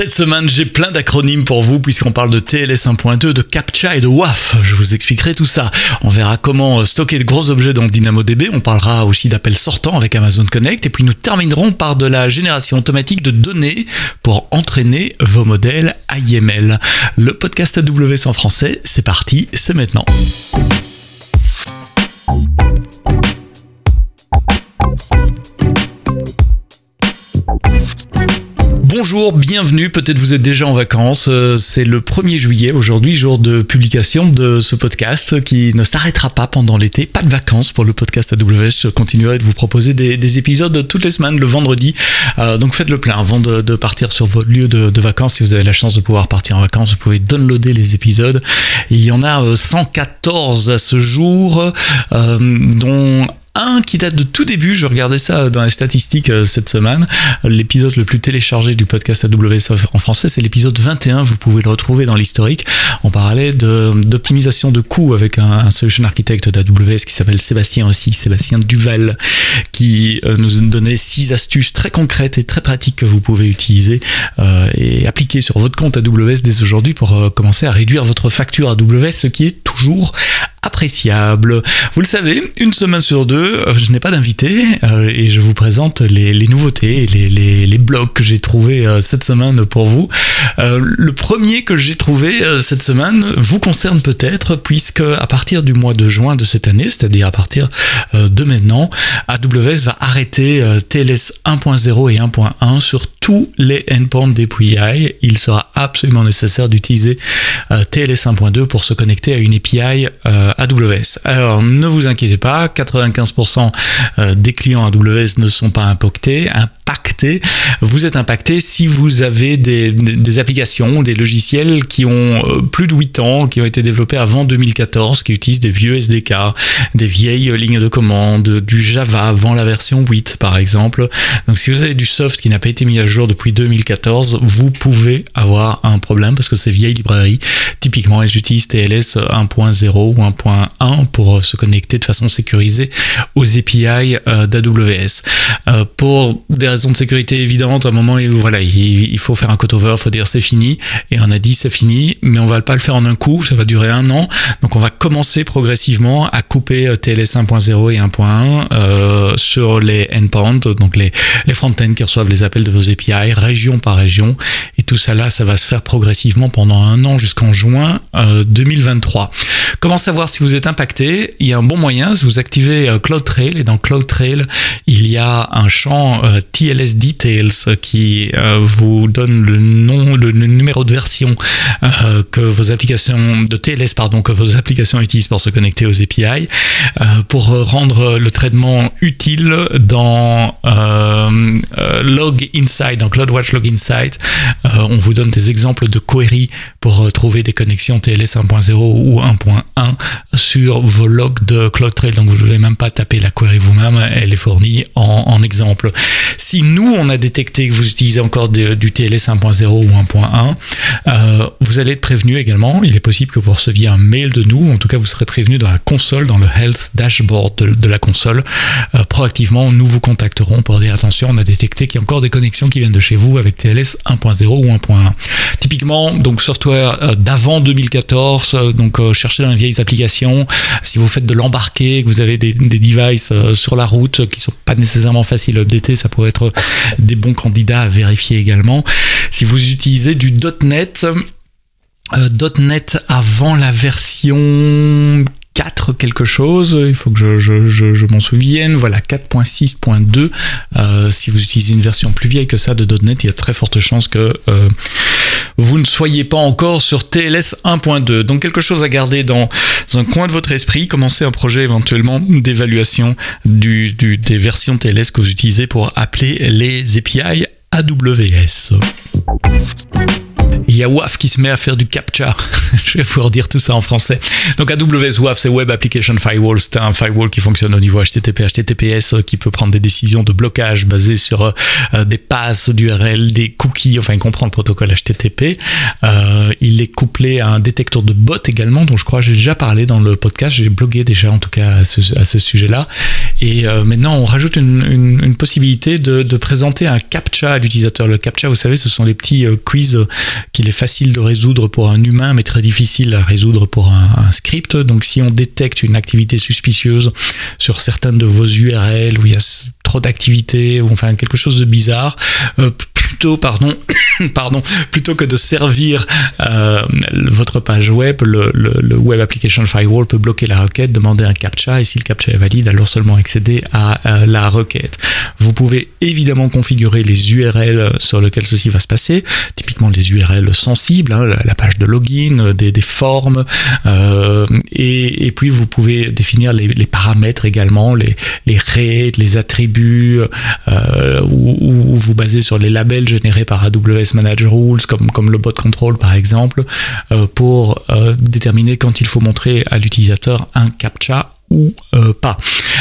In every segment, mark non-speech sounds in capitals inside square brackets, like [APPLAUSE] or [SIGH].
Cette semaine, j'ai plein d'acronymes pour vous puisqu'on parle de TLS 1.2, de CAPTCHA et de WAF. Je vous expliquerai tout ça. On verra comment stocker de gros objets dans DynamoDB. On parlera aussi d'appels sortants avec Amazon Connect. Et puis nous terminerons par de la génération automatique de données pour entraîner vos modèles IML. Le podcast AWS en français, c'est parti, c'est maintenant. Bonjour, bienvenue, peut-être vous êtes déjà en vacances, euh, c'est le 1er juillet aujourd'hui, jour de publication de ce podcast qui ne s'arrêtera pas pendant l'été, pas de vacances pour le podcast AWS, je continuerai de vous proposer des, épisodes toutes les semaines, le vendredi, euh, donc faites le plein avant de, partir sur votre lieu de, vacances, si vous avez la chance de pouvoir partir en vacances, vous pouvez downloader les épisodes, il y en a 114 euh, à ce jour, dont un qui date de tout début, je regardais ça dans les statistiques euh, cette semaine, l'épisode le plus téléchargé du podcast AWS en français, c'est l'épisode 21, vous pouvez le retrouver dans l'historique. On parlait d'optimisation de, coûts avec un, solution architect d'AWS qui s'appelle Sébastien aussi, Sébastien Duval, qui euh, nous donnait six astuces très concrètes et très pratiques que vous pouvez utiliser euh, et appliquer sur votre compte AWS dès aujourd'hui pour commencer à réduire votre facture AWS, ce qui est toujours appréciable. Vous le savez, une semaine sur deux, euh, je n'ai pas d'invité euh, et je vous présente les, nouveautés, les, les, les blogs que j'ai trouvés euh, cette semaine pour vous. le premier que j'ai trouvé cette semaine vous concerne peut-être puisque à partir du mois de juin de cette année, c'est-à-dire à partir de maintenant, AWS va arrêter TLS 1.0 et 1.1 sur tous les endpoints déployés. Il sera absolument nécessaire d'utiliser TLS 1.2 pour se connecter à une API AWS. Alors ne vous inquiétez pas, 95% euh, des clients AWS ne sont pas impactés, impactés. Vous êtes impacté si vous avez des, des, applications, des logiciels qui ont euh, plus de 8 ans, qui ont été développés avant 2014, qui utilisent des vieux SDK, des vieilles lignes de commande, du Java avant la version 8 par exemple. Donc si vous avez du soft qui n'a pas été mis à jour depuis 2014, vous pouvez avoir un problème parce que ces vieilles librairies, typiquement elles utilisent TLS 1.0 ou 1 1 pour euh, se connecter de façon sécurisée aux API euh, d'AWS. Euh, pour des raisons de sécurité évidentes, à un moment, voilà, il faut faire un cutover, il faut dire c'est fini, et on a dit c'est fini, mais on va pas le faire en un coup, ça va durer un an, donc on va commencer progressivement à couper TLS 1.0 et 1.1 sur les endpoints, donc les, les front-ends qui reçoivent les appels de vos API, région par région, et tout ça là, ça va se faire progressivement pendant un an jusqu'en juin 2023. Comment savoir si vous êtes impacté, il y a un bon moyen, si vous activez euh, CloudTrail, et dans CloudTrail, il y a un champ euh, TLS Details qui euh, vous donne le nom, le, numéro de version que vos applications de TLS, pardon, que vos applications utilisent pour se connecter aux API, pour rendre le traitement utile dans Log Insight, dans CloudWatch Log Insight. on vous donne des exemples de queries pour trouver des connexions TLS 1.0 ou 1.1 sur vos logs de CloudTrail. Donc vous ne devez même pas taper la query vous-même, elle est fournie en, exemple. Si nous, on a détecté que vous utilisez encore du TLS 1.0 ou 1.1, euh, vous allez être prévenu également. Il est possible que vous receviez un mail de nous. En tout cas, vous serez prévenu dans la console, dans le Health Dashboard de, la console. Euh, proactivement, nous vous contacterons pour dire attention, on a détecté qu'il y a encore des connexions qui viennent de chez vous avec TLS 1.0 ou 1.1. Typiquement, donc software euh, d'avant 2014, donc cherchez dans les vieilles applications. Si vous faites de l'embarqué, que vous avez des, devices sur la route qui sont pas nécessairement faciles à updater, ça pourrait être des bons candidats à vérifier également. Si vous utilisez du .NET, euh, .NET avant la version 4 quelque chose, il faut que je, m'en souvienne, voilà 4.6.2, euh, si vous utilisez une version plus vieille que ça de .NET, il y a très forte chance que euh, vous ne soyez pas encore sur TLS 1.2. Donc quelque chose à garder dans un coin de votre esprit, commencez un projet éventuellement d'évaluation des versions TLS que vous utilisez pour appeler les API AWS. Il y a WAF qui se met à faire du captcha. [LAUGHS] Je vais vous redire tout ça en français. Donc AWS WAF, c'est Web Application Firewall. C'est un firewall qui fonctionne au niveau HTTP, HTTPS, qui peut prendre des décisions de blocage basées sur euh, des passes d'URL, des cookies. Enfin, il comprend le protocole HTTP. Euh, il est couplé à un détecteur de bots également, dont je crois que j'ai déjà parlé dans le podcast. J'ai blogué déjà en tout cas à ce, sujet-là. Et maintenant, on rajoute une, possibilité de, présenter un captcha à l'utilisateur. Le captcha, vous savez, ce sont les petits quiz qu'il est facile de résoudre pour un humain, mais très difficile à résoudre pour un, script. Donc, si on détecte une activité suspicieuse sur certaines de vos URL où il y a trop d'activités ou enfin quelque chose de bizarre, plutôt, pardon, [COUGHS] pardon, plutôt que de servir euh, votre page web, le, Web Application Firewall peut bloquer la requête, demander un captcha, et si le captcha est valide, alors seulement accéder à la requête. Vous pouvez évidemment configurer les URL sur lesquelles ceci va se passer, typiquement les URL sensibles, hein, la, page de login, des, formes, euh, et, puis vous pouvez définir les, paramètres également, les, les raids, les attributs, euh, où, vous basez sur les labels générés par AWS Manager Rules, comme, comme le bot control par exemple, euh, pour déterminer quand il faut montrer à l'utilisateur un captcha ou pas.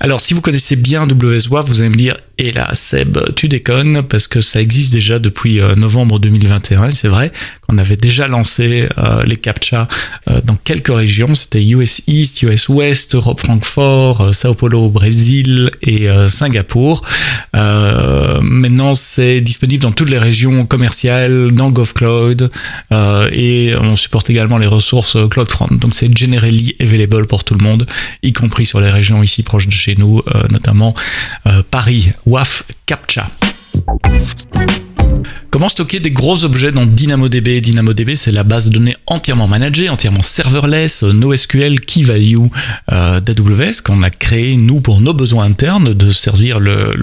Alors si vous connaissez bien WS WAF, vous allez me dire et là, Seb, tu déconnes parce que ça existe déjà depuis euh, novembre 2021. C'est vrai qu'on avait déjà lancé euh, les CAPTCHA euh, dans quelques régions. C'était US East, US West, Europe Francfort, Sao Paulo au Brésil et Singapour. maintenant, c'est disponible dans toutes les régions commerciales, dans GovCloud et on supporte également les ressources CloudFront. Donc c'est generally available pour tout le monde, y compris sur les régions ici proches de chez nous, notamment Paris. WAF CAPTCHA. Comment stocker des gros objets dans DynamoDB? DynamoDB, c'est la base de données entièrement managée, entièrement serverless, NoSQL, Key Value euh, d'AWS, qu'on a créé, nous, pour nos besoins internes, de servir le,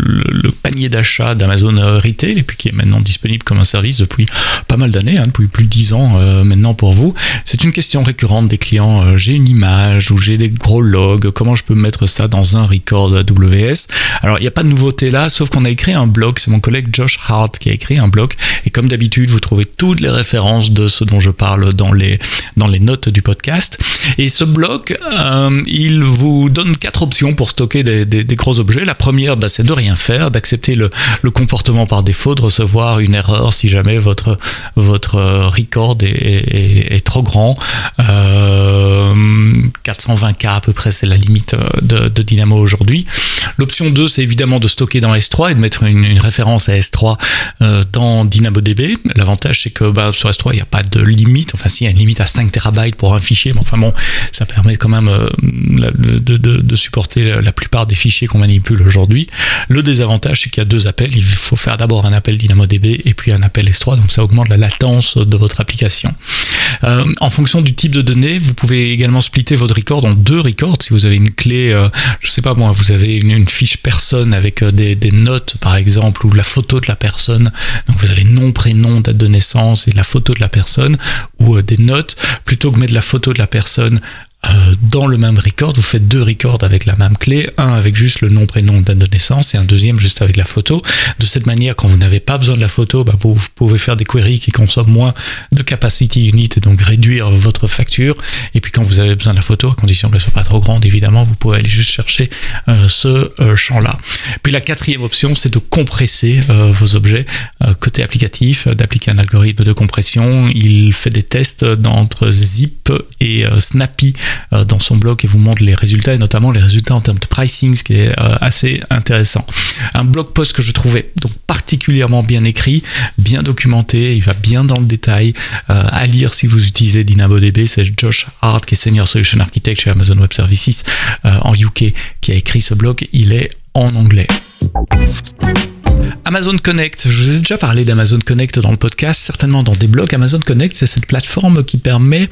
panier d'achat d'Amazon Retail, et puis qui est maintenant disponible comme un service depuis pas mal d'années, hein, depuis plus de 10 ans euh, maintenant pour vous. C'est une question récurrente des clients. Euh, j'ai une image ou j'ai des gros logs, comment je peux mettre ça dans un record AWS Alors, il n'y a pas de nouveauté là, sauf qu'on a écrit un blog, c'est mon collègue Josh Hart qui a écrit un blog et comme d'habitude, vous trouvez toutes les références de ce dont je parle dans les, dans les notes du podcast. Et ce blog, euh, il vous donne quatre options pour stocker des, des, gros objets. La première, bah, c'est de rien faire, d'accepter le, le, comportement par défaut, de recevoir une erreur si jamais votre, votre record est, trop grand. Euh, 420K à peu près, c'est la limite euh, de, Dynamo aujourd'hui. L'option 2, c'est évidemment de stocker dans S3 et de mettre une, référence à S3 euh, dans DynamoDB. L'avantage, c'est que bah, sur S3, il n'y a pas de limite. Enfin, si, il y a une limite à 5 terabytes pour un fichier, mais enfin bon, ça permet quand même euh, de, de, de, supporter la plupart des fichiers qu'on manipule aujourd'hui. Le désavantage, c'est qu'il y a deux appels. Il faut faire d'abord un appel DynamoDB et puis un appel S3, donc ça augmente la latence de votre application. Euh, en fonction du type de données, vous pouvez également splitter votre record en deux records. Si vous avez une clé, euh, je sais pas moi, vous avez une, fiche personne avec euh, des, notes par exemple ou la photo de la personne. Donc vous avez nom, prénom, date de naissance et la photo de la personne ou des notes plutôt que mettre la photo de la personne euh, dans le même record, vous faites deux records avec la même clé, un avec juste le nom, prénom, date de naissance et un deuxième juste avec la photo. De cette manière, quand vous n'avez pas besoin de la photo, bah, vous pouvez faire des queries qui consomment moins de capacity unit et donc réduire votre facture. Et puis quand vous avez besoin de la photo, à condition qu'elle soit pas trop grande, évidemment, vous pouvez aller juste chercher euh, ce euh, champ-là. Puis la quatrième option, c'est de compresser vos objets. côté applicatif, d'appliquer un algorithme de compression. Il fait des tests d'entre Zip et Snappy euh, dans son blog et vous montre les résultats et notamment les résultats en termes de pricing, ce qui est euh, assez intéressant. Un blog post que je trouvais donc particulièrement bien écrit, bien documenté, il va bien dans le détail. Euh, à lire si vous utilisez DynamoDB, c'est Josh Hart qui est Senior Solution Architect chez Amazon Web Services en UK qui a écrit ce blog. Il est en anglais. Amazon Connect, je vous ai déjà parlé d'Amazon Connect dans le podcast, certainement dans des blogs. Amazon Connect, c'est cette plateforme qui permet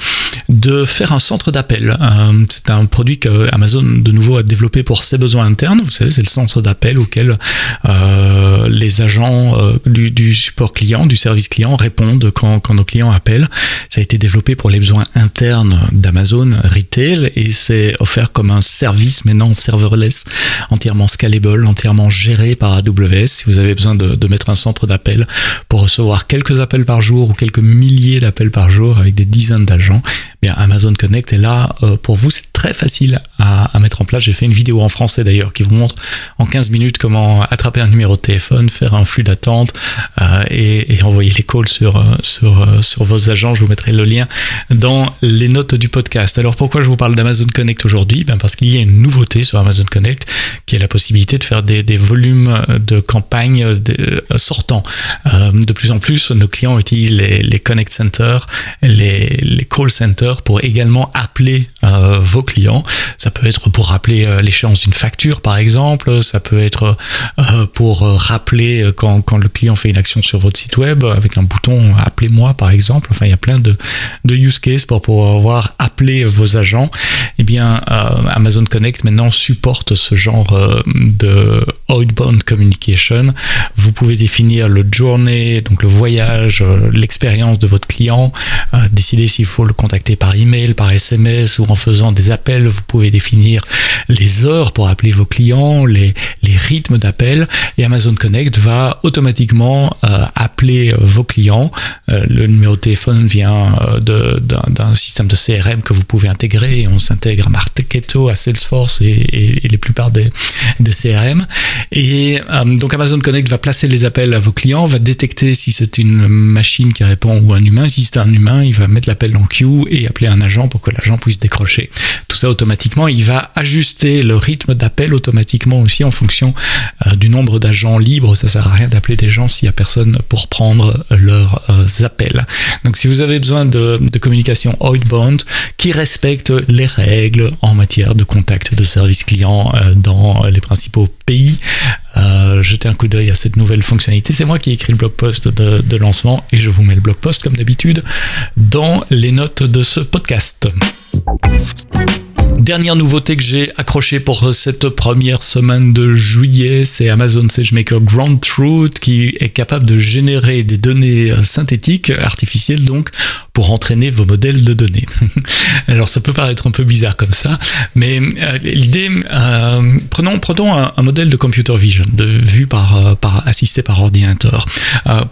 de faire un centre d'appel. Euh, c'est un produit que Amazon de nouveau a développé pour ses besoins internes. Vous savez, c'est le centre d'appel auquel euh, les agents euh, du, support client, du service client répondent quand, quand nos clients appellent. Ça a été développé pour les besoins internes d'Amazon Retail et c'est offert comme un service maintenant serverless, entièrement scalable, entièrement géré par AWS. Si vous avez de, mettre un centre d'appel pour recevoir quelques appels par jour ou quelques milliers d'appels par jour avec des dizaines d'agents, eh bien Amazon Connect est là euh, pour vous. C'est très facile à, mettre en place. J'ai fait une vidéo en français d'ailleurs qui vous montre en 15 minutes comment attraper un numéro de téléphone, faire un flux d'attente euh, et, envoyer les calls sur, euh, sur, sur vos agents. Je vous mettrai le lien dans les notes du podcast. Alors pourquoi je vous parle d'Amazon Connect aujourd'hui? Ben Parce qu'il y a une nouveauté sur Amazon Connect qui est la possibilité de faire des volumes de campagne sortants. de plus en plus, nos clients utilisent les, Connect Centers, les, call centers pour également appeler vos clients. Ça peut être pour rappeler euh, l'échéance d'une facture, par exemple. Ça peut être euh, pour euh, rappeler quand, le client fait une action sur votre site web avec un bouton Appelez-moi, par exemple. Enfin, il y a plein de, de use cases pour pouvoir appeler vos agents. Eh bien, Amazon Connect maintenant supporte ce genre de outbound communication. Vous pouvez définir le journée, donc le voyage, l'expérience de votre client, décider s'il faut le contacter par email, par SMS ou en faisant des appels, vous pouvez définir les heures pour appeler vos clients, les, les rythmes d'appel, et Amazon Connect va automatiquement euh, appeler euh, vos clients. Euh, le numéro de téléphone vient d'un système de CRM que vous pouvez intégrer, et on s'intègre à Marketo, à Salesforce et, et, les plupart des, des CRM. Et donc Amazon Connect va placer les appels à vos clients, va détecter si c'est une machine qui répond ou un humain. Si c'est un humain, il va mettre l'appel en queue et appeler un agent pour que l'agent puisse décrocher tout ça automatiquement. Il va ajuster le rythme d'appel automatiquement aussi en fonction euh, du nombre d'agents libres. Ça sert à rien d'appeler des gens s'il n'y a personne pour prendre leurs euh, appels. Donc si vous avez besoin de, communication outbound qui respecte les règles en matière de contact de service client euh, dans les principaux pays, jetez un coup d'œil à cette nouvelle fonctionnalité. C'est moi qui ai écrit le blog post de lancement et je vous mets le blog post comme d'habitude dans les notes de ce podcast. Dernière nouveauté que j'ai accrochée pour cette première semaine de juillet, c'est Amazon SageMaker Ground Truth qui est capable de générer des données synthétiques, artificielles donc, pour entraîner vos modèles de données. [LAUGHS] Alors ça peut paraître un peu bizarre comme ça, mais euh, l'idée, euh, prenons, prenons un, modèle de computer vision, de vue euh, par assisté par ordinateur.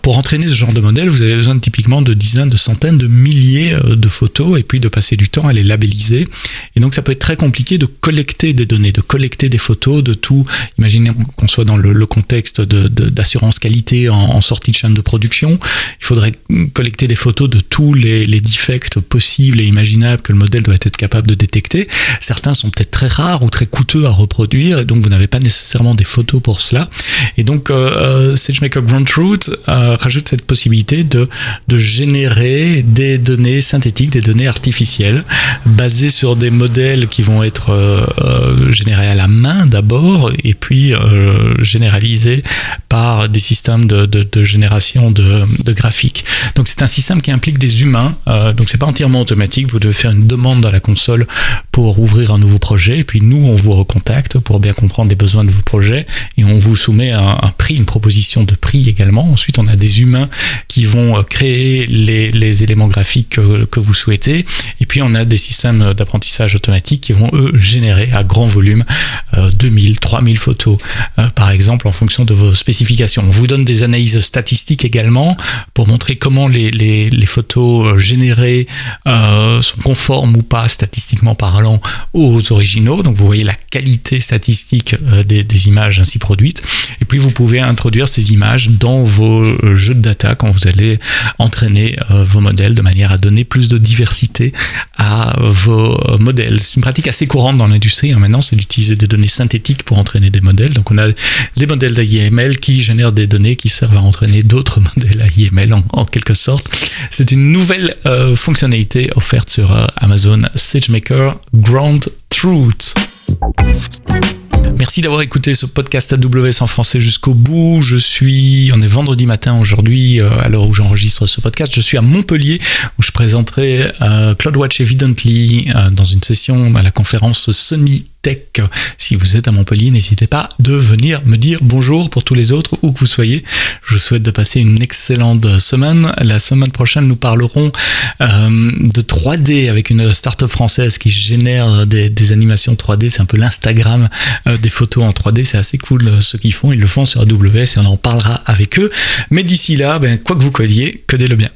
pour entraîner ce genre de modèle, vous avez besoin typiquement de dizaines, de centaines, de milliers de photos et puis de passer du temps à les labelliser. Et donc ça peut être très compliqué de collecter des données, de collecter des photos de tout. Imaginez qu'on soit dans le, contexte d'assurance qualité en, en sortie de chaîne de production. Il faudrait collecter des photos de tous les les, defects possibles et imaginables que le modèle doit être capable de détecter. Certains sont peut-être très rares ou très coûteux à reproduire et donc vous n'avez pas nécessairement des photos pour cela. Et donc euh, euh SageMaker Ground Truth euh, rajoute cette possibilité de, générer des données synthétiques, des données artificielles basées sur des modèles qui vont être euh, générés à la main d'abord et puis généralisés par des systèmes de, génération de, graphiques. Donc c'est un système qui implique des humains donc c'est pas entièrement automatique. Vous devez faire une demande dans la console pour ouvrir un nouveau projet. Et puis nous, on vous recontacte pour bien comprendre les besoins de vos projets et on vous soumet un, prix, une de prix également. Ensuite, on a des humains qui vont euh, créer les, éléments graphiques que, vous souhaitez. Et puis on a des systèmes d'apprentissage automatique qui vont eux générer à grand volume 2000, euh, 3000 photos euh, par exemple en fonction de vos spécifications. On vous donne des analyses statistiques également pour montrer comment les, photos euh, sont conformes ou pas statistiquement parlant aux originaux. Donc vous voyez la qualité statistique des, images ainsi produites. Et puis vous pouvez introduire ces images dans vos jeux de data quand vous allez entraîner vos modèles de manière à donner plus de diversité à vos modèles. C'est une pratique assez courante dans l'industrie. Hein, maintenant, c'est d'utiliser des données synthétiques pour entraîner des modèles. Donc on a des modèles d'AIML qui génèrent des données qui servent à entraîner d'autres [LAUGHS] modèles AIML en, en quelque sorte. C'est une nouvelle euh, fonctionnalité offerte sur euh, Amazon SageMaker Ground Truth. Merci d'avoir écouté ce podcast AWS en français jusqu'au bout. Je suis, on est vendredi matin aujourd'hui, euh, à l'heure où j'enregistre ce podcast. Je suis à Montpellier où je présenterai CloudWatch Evidently dans une session à la conférence Sony Tech. Si vous êtes à Montpellier, n'hésitez pas de venir me dire bonjour pour tous les autres, où que vous soyez. Je vous souhaite de passer une excellente semaine. La semaine prochaine, nous parlerons euh, de 3D avec une start-up française qui génère des, animations 3D. C'est un peu l'Instagram euh, des photos en 3D. C'est assez cool euh, ce qu'ils font. Ils le font sur AWS et on en parlera avec eux. Mais d'ici là, ben, quoi que vous colliez, codez-le bien.